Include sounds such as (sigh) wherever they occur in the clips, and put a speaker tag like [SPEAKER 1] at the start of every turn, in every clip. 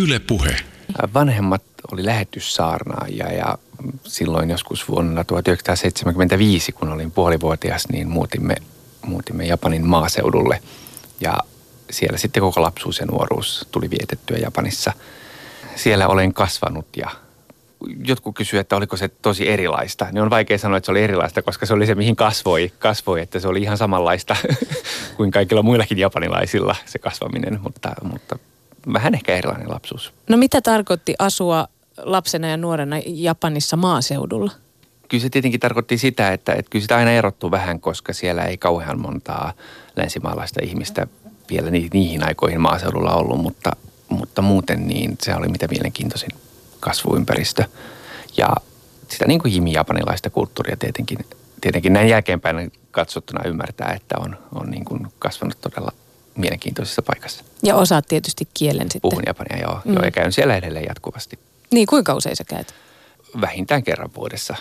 [SPEAKER 1] Yle Puhe.
[SPEAKER 2] Vanhemmat oli lähetyssaarnaajia ja silloin joskus vuonna 1975, kun olin puolivuotias, niin muutimme, muutimme Japanin maaseudulle. Ja siellä sitten koko lapsuus ja nuoruus tuli vietettyä Japanissa. Siellä olen kasvanut ja jotkut kysyivät, että oliko se tosi erilaista. Niin on vaikea sanoa, että se oli erilaista, koska se oli se, mihin kasvoi, kasvoi että se oli ihan samanlaista (laughs) kuin kaikilla muillakin japanilaisilla se kasvaminen, mutta, mutta vähän ehkä erilainen lapsuus.
[SPEAKER 3] No mitä tarkoitti asua lapsena ja nuorena Japanissa maaseudulla?
[SPEAKER 2] Kyllä se tietenkin tarkoitti sitä, että, että kyllä sitä aina erottuu vähän, koska siellä ei kauhean montaa länsimaalaista ihmistä vielä niihin aikoihin maaseudulla ollut, mutta, mutta muuten niin se oli mitä mielenkiintoisin kasvuympäristö. Ja sitä niin kuin jimi japanilaista kulttuuria tietenkin, tietenkin näin jälkeenpäin katsottuna ymmärtää, että on, on niin kuin kasvanut todella mielenkiintoisessa paikassa.
[SPEAKER 3] Ja osaat tietysti kielen sitten.
[SPEAKER 2] Puhun japania, joo. Mm. joo ja käyn siellä edelleen jatkuvasti.
[SPEAKER 3] Niin, kuinka usein sä käyt?
[SPEAKER 2] Vähintään kerran vuodessa.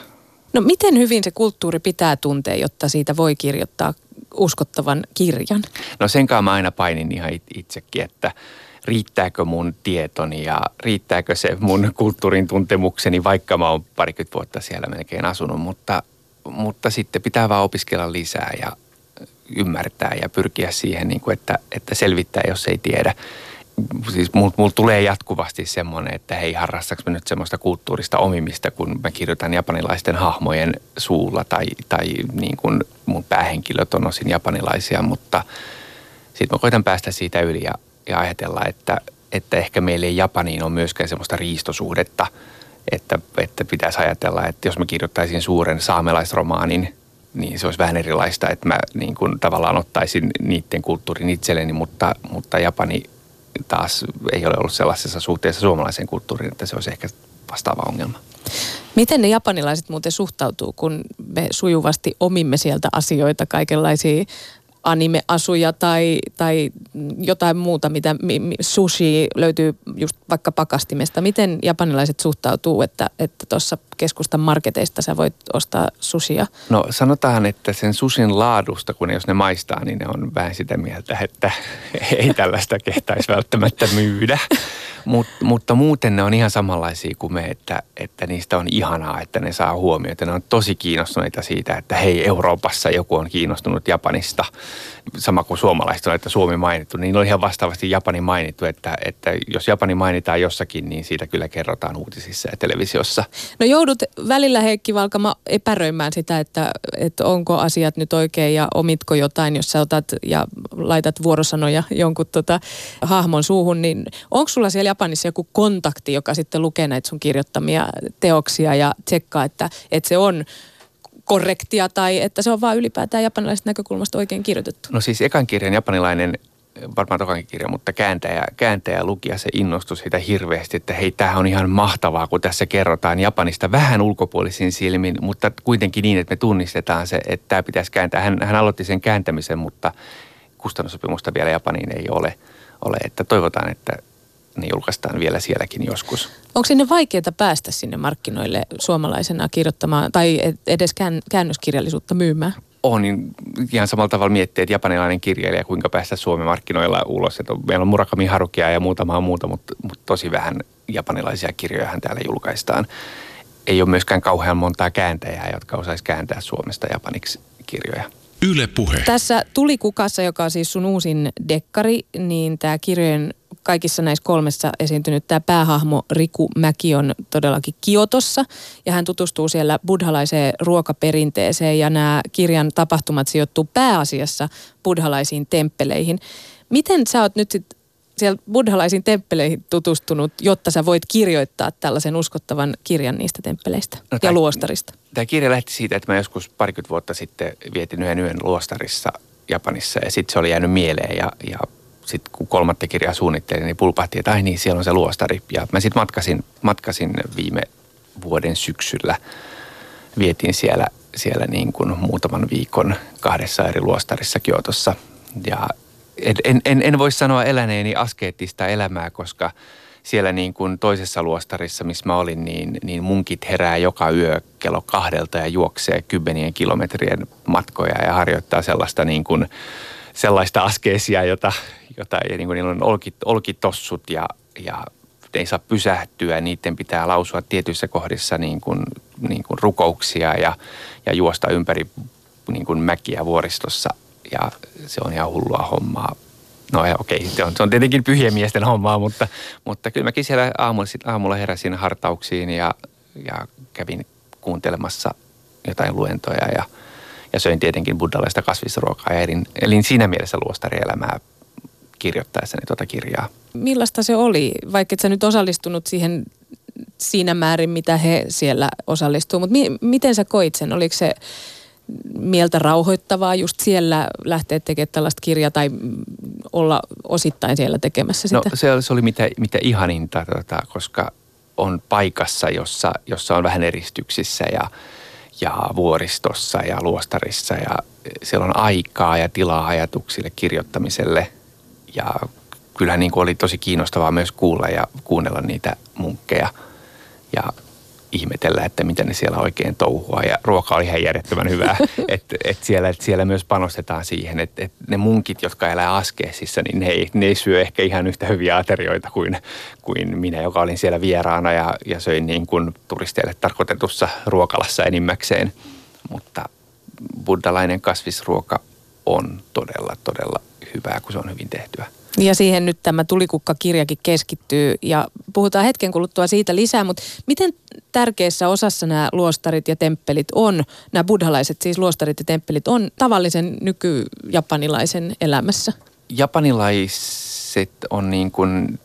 [SPEAKER 3] No miten hyvin se kulttuuri pitää tuntea, jotta siitä voi kirjoittaa uskottavan kirjan?
[SPEAKER 2] No sen mä aina painin ihan itsekin, että riittääkö mun tietoni ja riittääkö se mun (laughs) kulttuurin tuntemukseni, vaikka mä oon parikymmentä vuotta siellä melkein asunut, mutta, mutta sitten pitää vaan opiskella lisää ja ymmärtää ja pyrkiä siihen, niin kuin että, että selvittää, jos ei tiedä. Siis mulla mul tulee jatkuvasti semmoinen, että hei, harrastaks mä nyt semmoista kulttuurista omimista, kun mä kirjoitan japanilaisten hahmojen suulla tai, tai niin kuin mun päähenkilöt on osin japanilaisia, mutta sitten mä koitan päästä siitä yli ja, ja ajatella, että, että ehkä meillä ei Japaniin ole myöskään semmoista riistosuhdetta, että, että pitäisi ajatella, että jos mä kirjoittaisin suuren saamelaisromaanin – niin se olisi vähän erilaista, että mä niin kuin tavallaan ottaisin niiden kulttuurin itselleni, mutta, mutta Japani taas ei ole ollut sellaisessa suhteessa suomalaiseen kulttuuriin, että se olisi ehkä vastaava ongelma.
[SPEAKER 3] Miten ne japanilaiset muuten suhtautuu, kun me sujuvasti omimme sieltä asioita, kaikenlaisia animeasuja tai, tai jotain muuta, mitä sushi löytyy just vaikka pakastimesta. Miten japanilaiset suhtautuu, että tuossa että keskustan marketeista sä voit ostaa sushia?
[SPEAKER 2] No sanotaan, että sen susin laadusta, kun jos ne maistaa, niin ne on vähän sitä mieltä, että (laughs) ei tällaista kehtaisi välttämättä myydä. Mut, mutta muuten ne on ihan samanlaisia kuin me, että, että niistä on ihanaa, että ne saa huomiota. Ne on tosi kiinnostuneita siitä, että hei Euroopassa joku on kiinnostunut Japanista. Sama kuin suomalaiset on, että Suomi mainittu. Niin on ihan vastaavasti Japani mainittu, että, että jos Japani mainitaan jossakin, niin siitä kyllä kerrotaan uutisissa ja televisiossa.
[SPEAKER 3] No joudut välillä Heikki Valkama epäröimään sitä, että, että onko asiat nyt oikein ja omitko jotain, jos sä otat ja laitat vuorosanoja jonkun tota, hahmon suuhun, niin onko sulla siellä Japanissa joku kontakti, joka sitten lukee näitä sun kirjoittamia teoksia ja tsekkaa, että, että se on korrektia tai että se on vaan ylipäätään japanilaisesta näkökulmasta oikein kirjoitettu?
[SPEAKER 2] No siis ekan kirjan japanilainen varmaan tokankin kirja, mutta kääntäjä, kääntäjä luki ja se innostui siitä hirveästi, että hei, tämähän on ihan mahtavaa, kun tässä kerrotaan Japanista vähän ulkopuolisin silmin, mutta kuitenkin niin, että me tunnistetaan se, että tämä pitäisi kääntää. Hän, hän aloitti sen kääntämisen, mutta kustannussopimusta vielä Japaniin ei ole, ole että toivotaan, että ne julkaistaan vielä sielläkin joskus.
[SPEAKER 3] Onko sinne vaikeaa päästä sinne markkinoille suomalaisena kirjoittamaan tai edes käännöskirjallisuutta myymään?
[SPEAKER 2] On, niin ihan samalla tavalla miettiä, että japanilainen kirjailija, kuinka päästä Suomen markkinoilla ulos. Että meillä on Murakami Harukia ja muutamaa muuta, mutta, mutta tosi vähän japanilaisia kirjoja täällä julkaistaan. Ei ole myöskään kauhean montaa kääntäjää, jotka osaisi kääntää Suomesta japaniksi kirjoja.
[SPEAKER 1] Yle Puhe.
[SPEAKER 3] Tässä Tuli kukassa, joka on siis sun uusin dekkari, niin tämä kirjojen kaikissa näissä kolmessa esiintynyt tämä päähahmo Riku Mäki on todellakin Kiotossa ja hän tutustuu siellä buddhalaiseen ruokaperinteeseen ja nämä kirjan tapahtumat sijoittuu pääasiassa buddhalaisiin temppeleihin. Miten sä oot nyt sitten siellä buddhalaisiin temppeleihin tutustunut, jotta sä voit kirjoittaa tällaisen uskottavan kirjan niistä temppeleistä no, ja luostarista?
[SPEAKER 2] Tämä kirja lähti siitä, että mä joskus parikymmentä vuotta sitten vietin yhden yön luostarissa Japanissa ja sitten se oli jäänyt mieleen ja, ja sitten kun kolmatta kirjaa suunnittelin, niin pulpahti, että ai niin, siellä on se luostari. Ja mä sitten matkasin, matkasin viime vuoden syksyllä. Vietin siellä, siellä niin kuin muutaman viikon kahdessa eri luostarissa Kiotossa. Ja en, en, en voi sanoa eläneeni askeettista elämää, koska siellä niin kuin toisessa luostarissa, missä mä olin, niin, niin munkit herää joka yö kello kahdelta ja juoksee kymmenien kilometrien matkoja ja harjoittaa sellaista niin kuin sellaista askeesia, jota, jota niin kuin niillä on olkit, olkitossut ja, ja ei saa pysähtyä, niiden pitää lausua tietyissä kohdissa niin kuin, niin kuin rukouksia ja, ja juosta ympäri niin kuin mäkiä vuoristossa ja se on ihan hullua hommaa. No okei, se on, se on tietenkin pyhien miesten hommaa, mutta, mutta kyllä mäkin siellä aamulla, aamulla heräsin hartauksiin ja, ja kävin kuuntelemassa jotain luentoja ja, ja söin tietenkin buddhalaista kasvisruokaa ja elin, elin siinä mielessä luostarielämää kirjoittaessani tuota kirjaa.
[SPEAKER 3] Millaista se oli, vaikka et sä nyt osallistunut siihen siinä määrin, mitä he siellä osallistuu, mutta mi- miten sä koit sen? Oliko se mieltä rauhoittavaa just siellä lähteä tekemään tällaista kirjaa tai olla osittain siellä tekemässä sitä?
[SPEAKER 2] No se, se oli mitä, mitä ihaninta, tota, koska on paikassa, jossa, jossa on vähän eristyksissä ja, ja vuoristossa ja luostarissa ja siellä on aikaa ja tilaa ajatuksille, kirjoittamiselle. Ja kyllähän niin kuin oli tosi kiinnostavaa myös kuulla ja kuunnella niitä munkkeja. Ja ihmetellä, että mitä ne siellä oikein touhua. Ja ruoka oli ihan järjettömän hyvää. (laughs) että et siellä, et siellä myös panostetaan siihen, että et ne munkit, jotka elää askeesissa, niin ne ei, ne ei syö ehkä ihan yhtä hyviä aterioita kuin, kuin minä, joka olin siellä vieraana ja, ja söin niin kuin turisteille tarkoitetussa ruokalassa enimmäkseen. Mutta buddhalainen kasvisruoka on todella, todella hyvää, kun se on hyvin tehtyä.
[SPEAKER 3] Ja siihen nyt tämä Tulikukka-kirjakin keskittyy ja puhutaan hetken kuluttua siitä lisää, mutta miten tärkeässä osassa nämä luostarit ja temppelit on, nämä buddhalaiset siis luostarit ja temppelit on tavallisen nykyjapanilaisen elämässä?
[SPEAKER 2] Japanilaiset on niin kuin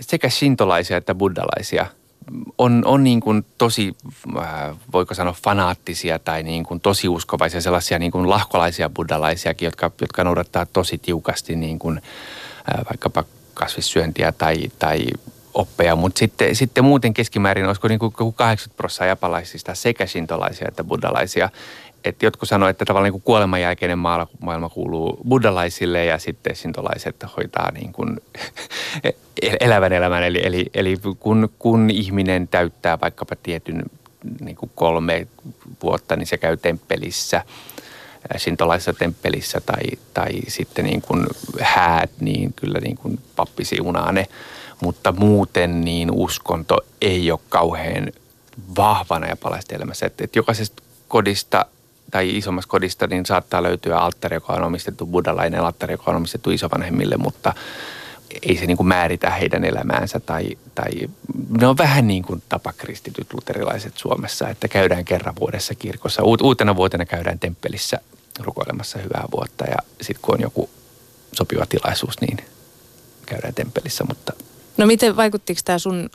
[SPEAKER 2] sekä shintolaisia että buddhalaisia – on, on niin kuin tosi, äh, voiko sanoa fanaattisia tai niin kuin tosi uskovaisia, sellaisia niin kuin lahkolaisia buddhalaisiakin, jotka, jotka noudattaa tosi tiukasti niin kuin vaikkapa kasvissyöntiä tai, tai oppeja, mutta sitten, sitten muuten keskimäärin olisiko niin kuin 80 prosenttia japalaisista sekä sintolaisia että buddhalaisia. Et jotkut sanoivat, että tavallaan niin kuoleman jälkeinen maailma kuuluu buddhalaisille ja sitten sintolaiset hoitaa niin kuin (laughs) elävän elämän. Eli, eli, eli kun, kun ihminen täyttää vaikkapa tietyn niin kuin kolme vuotta, niin se käy temppelissä – sintolaisessa temppelissä tai, tai sitten niin kuin häät, niin kyllä niin kuin pappi siunaa ne. Mutta muuten niin uskonto ei ole kauhean vahvana ja elämässä. Että, että jokaisesta kodista tai isommasta kodista niin saattaa löytyä alttari, joka on omistettu buddhalainen alttari, joka on omistettu isovanhemmille, mutta ei se niin kuin määritä heidän elämäänsä tai, tai ne on vähän niin kuin tapakristityt luterilaiset Suomessa, että käydään kerran vuodessa kirkossa. Uutena vuotena käydään temppelissä rukoilemassa hyvää vuotta ja sitten kun on joku sopiva tilaisuus, niin käydään temppelissä. Mutta...
[SPEAKER 3] No miten vaikuttiko tämä sun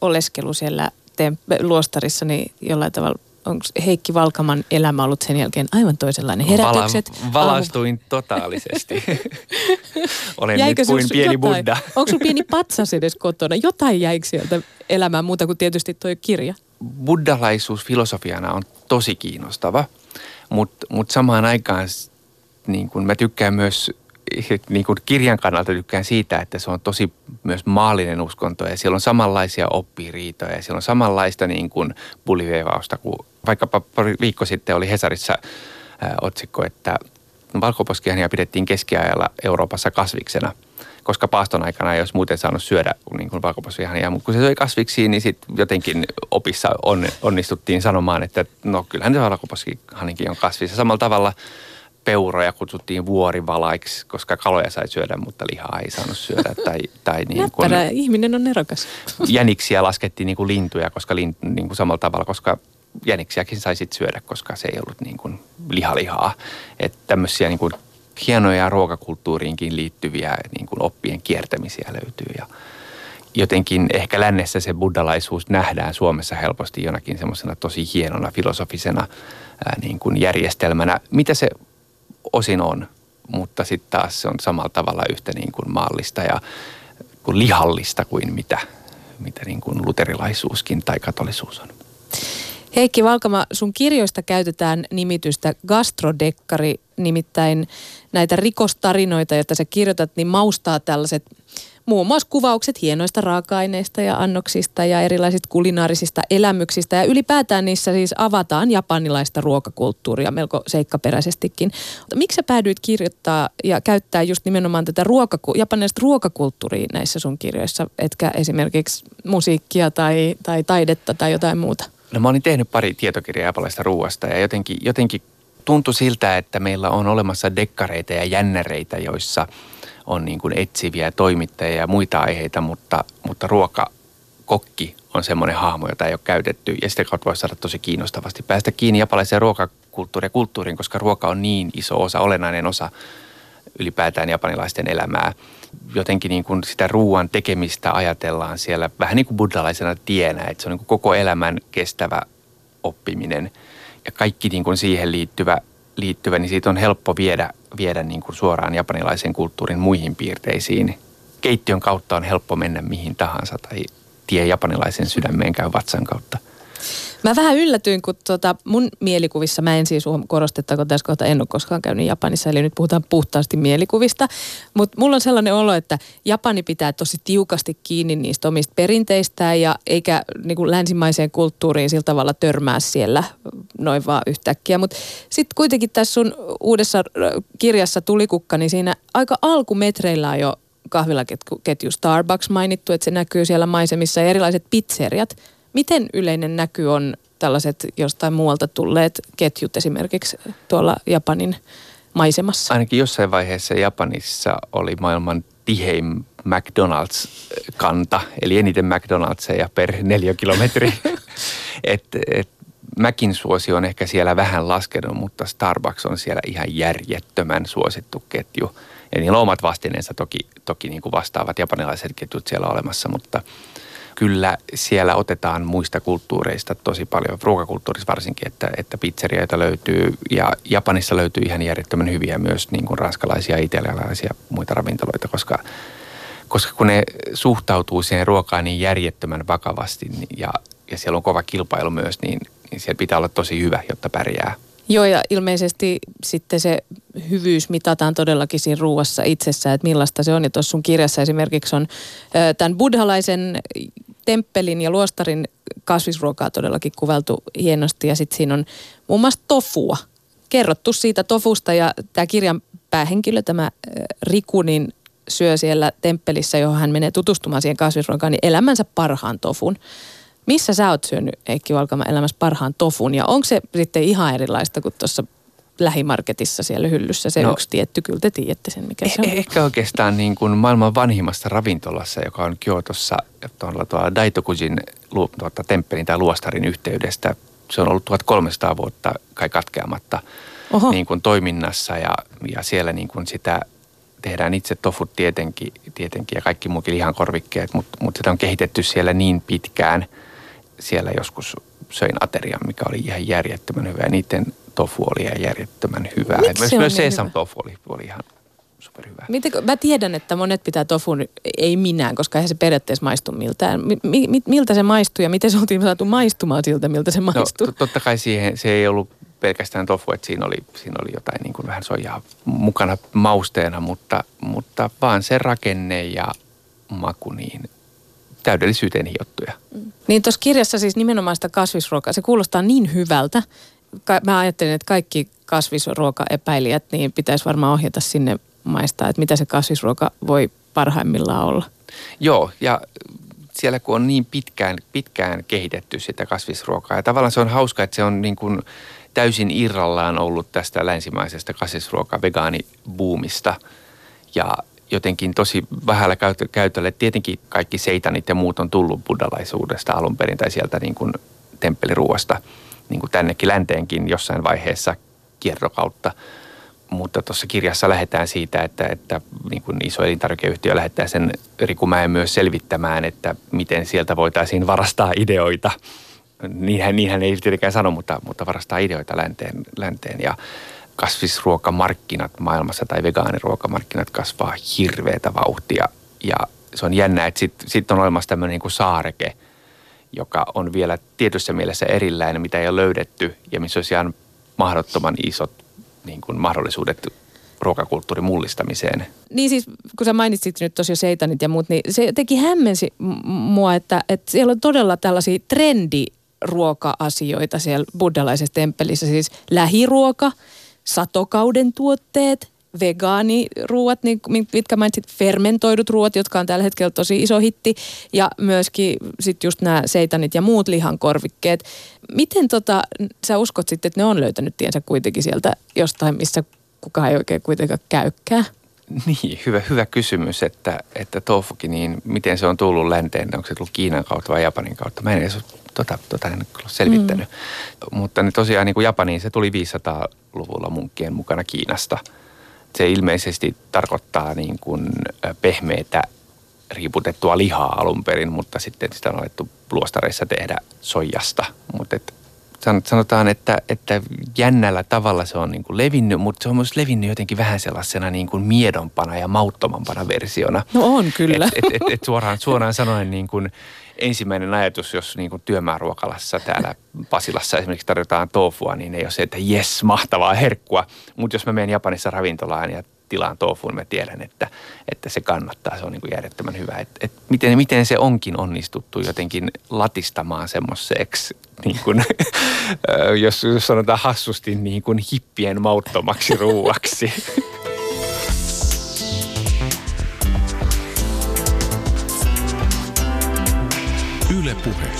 [SPEAKER 3] oleskelu siellä temp- luostarissa niin jollain tavalla onko Heikki Valkaman elämä ollut sen jälkeen aivan toisenlainen? Herätykset?
[SPEAKER 2] Vala, valaistuin aamu... totaalisesti. (laughs) Olen jäikö nyt kuin pieni jotain, buddha. (laughs)
[SPEAKER 3] onko sinulla pieni patsas edes kotona? Jotain jäikö sieltä elämään muuta kuin tietysti tuo kirja?
[SPEAKER 2] Buddhalaisuus filosofiana on tosi kiinnostava – mutta mut samaan aikaan niin kun mä tykkään myös niin kuin kirjan kannalta tykkään siitä, että se on tosi myös maallinen uskonto ja siellä on samanlaisia oppiriitoja ja siellä on samanlaista niin kuin puliveivausta kuin vaikkapa pari viikko sitten oli Hesarissa ää, otsikko, että valkoposkiania pidettiin keskiajalla Euroopassa kasviksena – koska paaston aikana ei olisi muuten saanut syödä niin kuin valkoposvihania. Mutta kun se söi kasviksi, niin sitten jotenkin opissa on, onnistuttiin sanomaan, että no kyllähän se valkoposvihanikin on kasvissa. Samalla tavalla peuroja kutsuttiin vuorivalaiksi, koska kaloja sai syödä, mutta lihaa ei saanut syödä. Tai, tai niin kuin,
[SPEAKER 3] ihminen on nerokas. (laughs)
[SPEAKER 2] Jäniksiä laskettiin niin kuin lintuja, koska lint, niin kuin samalla tavalla, koska jäniksiäkin sai sit syödä, koska se ei ollut niin kuin lihalihaa. Että tämmöisiä niin kuin hienoja ruokakulttuuriinkin liittyviä niin kuin oppien kiertämisiä löytyy ja jotenkin ehkä lännessä se buddhalaisuus nähdään Suomessa helposti jonakin semmoisena tosi hienona filosofisena ää, niin kuin järjestelmänä, mitä se osin on, mutta sitten taas se on samalla tavalla yhtä niin kuin maallista ja kuin lihallista kuin mitä, mitä niin kuin luterilaisuuskin tai katolisuus on.
[SPEAKER 3] Heikki Valkama, sun kirjoista käytetään nimitystä gastrodekkari, nimittäin näitä rikostarinoita, joita sä kirjoitat, niin maustaa tällaiset muun muassa kuvaukset hienoista raaka-aineista ja annoksista ja erilaisista kulinaarisista elämyksistä. Ja ylipäätään niissä siis avataan japanilaista ruokakulttuuria melko seikkaperäisestikin. Miksi sä päädyit kirjoittaa ja käyttää just nimenomaan tätä ruokaku- japanilaista ruokakulttuuria näissä sun kirjoissa, etkä esimerkiksi musiikkia tai, tai taidetta tai jotain muuta?
[SPEAKER 2] No mä olin tehnyt pari tietokirjaa japanilaista ruoasta ja jotenkin, jotenkin tuntui siltä, että meillä on olemassa dekkareita ja jännäreitä, joissa on niin kuin etsiviä toimittajia ja muita aiheita, mutta, mutta ruokakokki on semmoinen hahmo, jota ei ole käytetty ja sitä kautta voi saada tosi kiinnostavasti päästä kiinni japalaiseen ruokakulttuuriin ja kulttuuriin, koska ruoka on niin iso osa, olennainen osa ylipäätään japanilaisten elämää. Jotenkin niin kuin sitä ruoan tekemistä ajatellaan siellä vähän niin kuin buddhalaisena tienä, että se on niin kuin koko elämän kestävä oppiminen – ja kaikki niin kuin siihen liittyvä, liittyvä, niin siitä on helppo viedä, viedä niin kuin suoraan japanilaisen kulttuurin muihin piirteisiin. Keittiön kautta on helppo mennä mihin tahansa tai tie japanilaisen sydämeen käy vatsan kautta –
[SPEAKER 3] Mä vähän yllätyin, kun tota mun mielikuvissa, mä en siis korostettako tässä kohta, en ole koskaan käynyt Japanissa, eli nyt puhutaan puhtaasti mielikuvista, mutta mulla on sellainen olo, että Japani pitää tosi tiukasti kiinni niistä omista perinteistään ja eikä niin kuin länsimaiseen kulttuuriin sillä tavalla törmää siellä noin vaan yhtäkkiä. Mutta sitten kuitenkin tässä sun uudessa kirjassa Tulikukka, niin siinä aika alkumetreillä on jo kahvilaketju Starbucks mainittu, että se näkyy siellä maisemissa ja erilaiset pizzeriat – Miten yleinen näky on tällaiset jostain muualta tulleet ketjut esimerkiksi tuolla Japanin maisemassa?
[SPEAKER 2] Ainakin jossain vaiheessa Japanissa oli maailman tihein McDonald's-kanta, eli eniten McDonald'seja per kilometri. (laughs) et, et, Mäkin suosio on ehkä siellä vähän laskenut, mutta Starbucks on siellä ihan järjettömän suosittu ketju. Ja niillä on omat vastineensa toki, toki niin kuin vastaavat japanilaiset ketjut siellä olemassa, mutta – kyllä siellä otetaan muista kulttuureista tosi paljon, ruokakulttuurissa varsinkin, että, että pizzerioita löytyy ja Japanissa löytyy ihan järjettömän hyviä myös niin kuin ranskalaisia, italialaisia muita ravintoloita, koska, koska kun ne suhtautuu siihen ruokaan niin järjettömän vakavasti ja, ja siellä on kova kilpailu myös, niin, niin siellä pitää olla tosi hyvä, jotta pärjää.
[SPEAKER 3] Joo, ja ilmeisesti sitten se hyvyys mitataan todellakin siinä ruuassa itsessään, että millaista se on. Ja tuossa sun kirjassa esimerkiksi on tämän buddhalaisen temppelin ja luostarin kasvisruokaa todellakin kuveltu hienosti ja sitten siinä on muun muassa tofua. Kerrottu siitä tofusta ja tämä kirjan päähenkilö, tämä Riku, niin syö siellä temppelissä, johon hän menee tutustumaan siihen kasvisruokaan, niin elämänsä parhaan tofun. Missä sä oot syönyt Eikki Valkama elämässä parhaan tofun ja onko se sitten ihan erilaista kuin tuossa lähimarketissa siellä hyllyssä se no, yksi tietty, kyllä te tiedätte sen mikä se on.
[SPEAKER 2] Eh, ehkä oikeastaan niin kuin maailman vanhimmassa ravintolassa, joka on Kiotossa tuolla, tuolla Daitokujin tuota, temppelin tai luostarin yhteydestä. Se on ollut 1300 vuotta kai katkeamatta niin kuin toiminnassa ja, ja siellä niin kuin sitä tehdään itse tofut tietenkin, tietenkin ja kaikki muukin lihankorvikkeet, mutta, mutta sitä on kehitetty siellä niin pitkään. Siellä joskus söin aterian, mikä oli ihan järjettömän hyvä. Ja niiden tofu oli ihan järjettömän hyvää.
[SPEAKER 3] Miksi
[SPEAKER 2] myös
[SPEAKER 3] se
[SPEAKER 2] myös niin sesam tofu oli, oli ihan superhyvä.
[SPEAKER 3] Miten, mä tiedän, että monet pitää tofun, ei minään, koska eihän se periaatteessa maistu miltään. Mi, mi, miltä se maistuu ja miten se oltiin saatu maistumaan siltä, miltä se maistuu?
[SPEAKER 2] No, totta kai siihen, se ei ollut pelkästään tofu, että siinä oli, siinä oli jotain niin kuin vähän soijaa mukana mausteena, mutta, mutta vaan se rakenne ja maku niin täydellisyyteen hiottuja.
[SPEAKER 3] Mm. Niin tuossa kirjassa siis nimenomaan sitä kasvisruokaa, se kuulostaa niin hyvältä. Mä ajattelin, että kaikki kasvisruokaepäilijät niin pitäisi varmaan ohjata sinne maistaa, että mitä se kasvisruoka voi parhaimmillaan olla.
[SPEAKER 2] Joo, ja siellä kun on niin pitkään, pitkään kehitetty sitä kasvisruokaa, ja tavallaan se on hauska, että se on niin kuin täysin irrallaan ollut tästä länsimaisesta kasvisruoka vegaanibuumista. Ja jotenkin tosi vähällä käytöllä. Tietenkin kaikki seitanit ja muut on tullut buddhalaisuudesta alun perin tai sieltä niin kuin temppeliruoasta niin kuin tännekin länteenkin jossain vaiheessa kierrokautta. Mutta tuossa kirjassa lähdetään siitä, että, että niin kuin iso elintarvikeyhtiö lähettää sen Rikumäen myös selvittämään, että miten sieltä voitaisiin varastaa ideoita. Niinhän, niinhän ei tietenkään sano, mutta, mutta varastaa ideoita länteen. länteen. Ja kasvisruokamarkkinat maailmassa tai vegaaniruokamarkkinat kasvaa hirveätä vauhtia. Ja se on jännä, että sitten sit on olemassa tämmöinen niin saareke, joka on vielä tietyssä mielessä erilainen, mitä ei ole löydetty ja missä olisi ihan mahdottoman isot niin kuin mahdollisuudet ruokakulttuurin mullistamiseen.
[SPEAKER 3] Niin siis, kun sä mainitsit nyt tosiaan seitanit ja muut, niin se teki hämmensi mua, että, että siellä on todella tällaisia trendi ruoka-asioita siellä buddhalaisessa temppelissä, siis lähiruoka, satokauden tuotteet, vegaaniruuat, niin, mitkä mainitsit, fermentoidut ruoat, jotka on tällä hetkellä tosi iso hitti, ja myöskin sit just nämä seitanit ja muut lihankorvikkeet. Miten tota, sä uskot sitten, että ne on löytänyt tiensä kuitenkin sieltä jostain, missä kukaan ei oikein kuitenkaan käykään?
[SPEAKER 2] Niin, hyvä, hyvä kysymys, että, että tofukin, niin miten se on tullut länteen, onko se tullut Kiinan kautta vai Japanin kautta? Mä en edes tota, tota en ole selvittänyt. Mm. Mutta ne tosiaan niin kuin Japaniin se tuli 500-luvulla munkkien mukana Kiinasta. Se ilmeisesti tarkoittaa niin kuin pehmeitä riiputettua lihaa alun perin, mutta sitten sitä on alettu luostareissa tehdä soijasta. Mutta sanotaan, että, että jännällä tavalla se on niin kuin levinnyt, mutta se on myös levinnyt jotenkin vähän sellaisena niin kuin miedompana ja mauttomampana versiona.
[SPEAKER 3] No on kyllä. Et,
[SPEAKER 2] et, et, et suoraan, suoraan sanoen niin kuin ensimmäinen ajatus, jos niin kuin työmääruokalassa täällä Pasilassa esimerkiksi tarjotaan tofua, niin ei ole se, että jes, mahtavaa herkkua. Mutta jos mä menen Japanissa ravintolaan ja tilaan tofuun, mä tiedän, että, että se kannattaa. Se on niin kuin järjettömän hyvä. Et, et miten, miten se onkin onnistuttu jotenkin latistamaan semmoiseksi, niin kuin, (laughs) jos, jos sanotaan hassusti, niin kuin hippien mauttomaksi ruuaksi. (laughs)
[SPEAKER 1] Yle Puhe.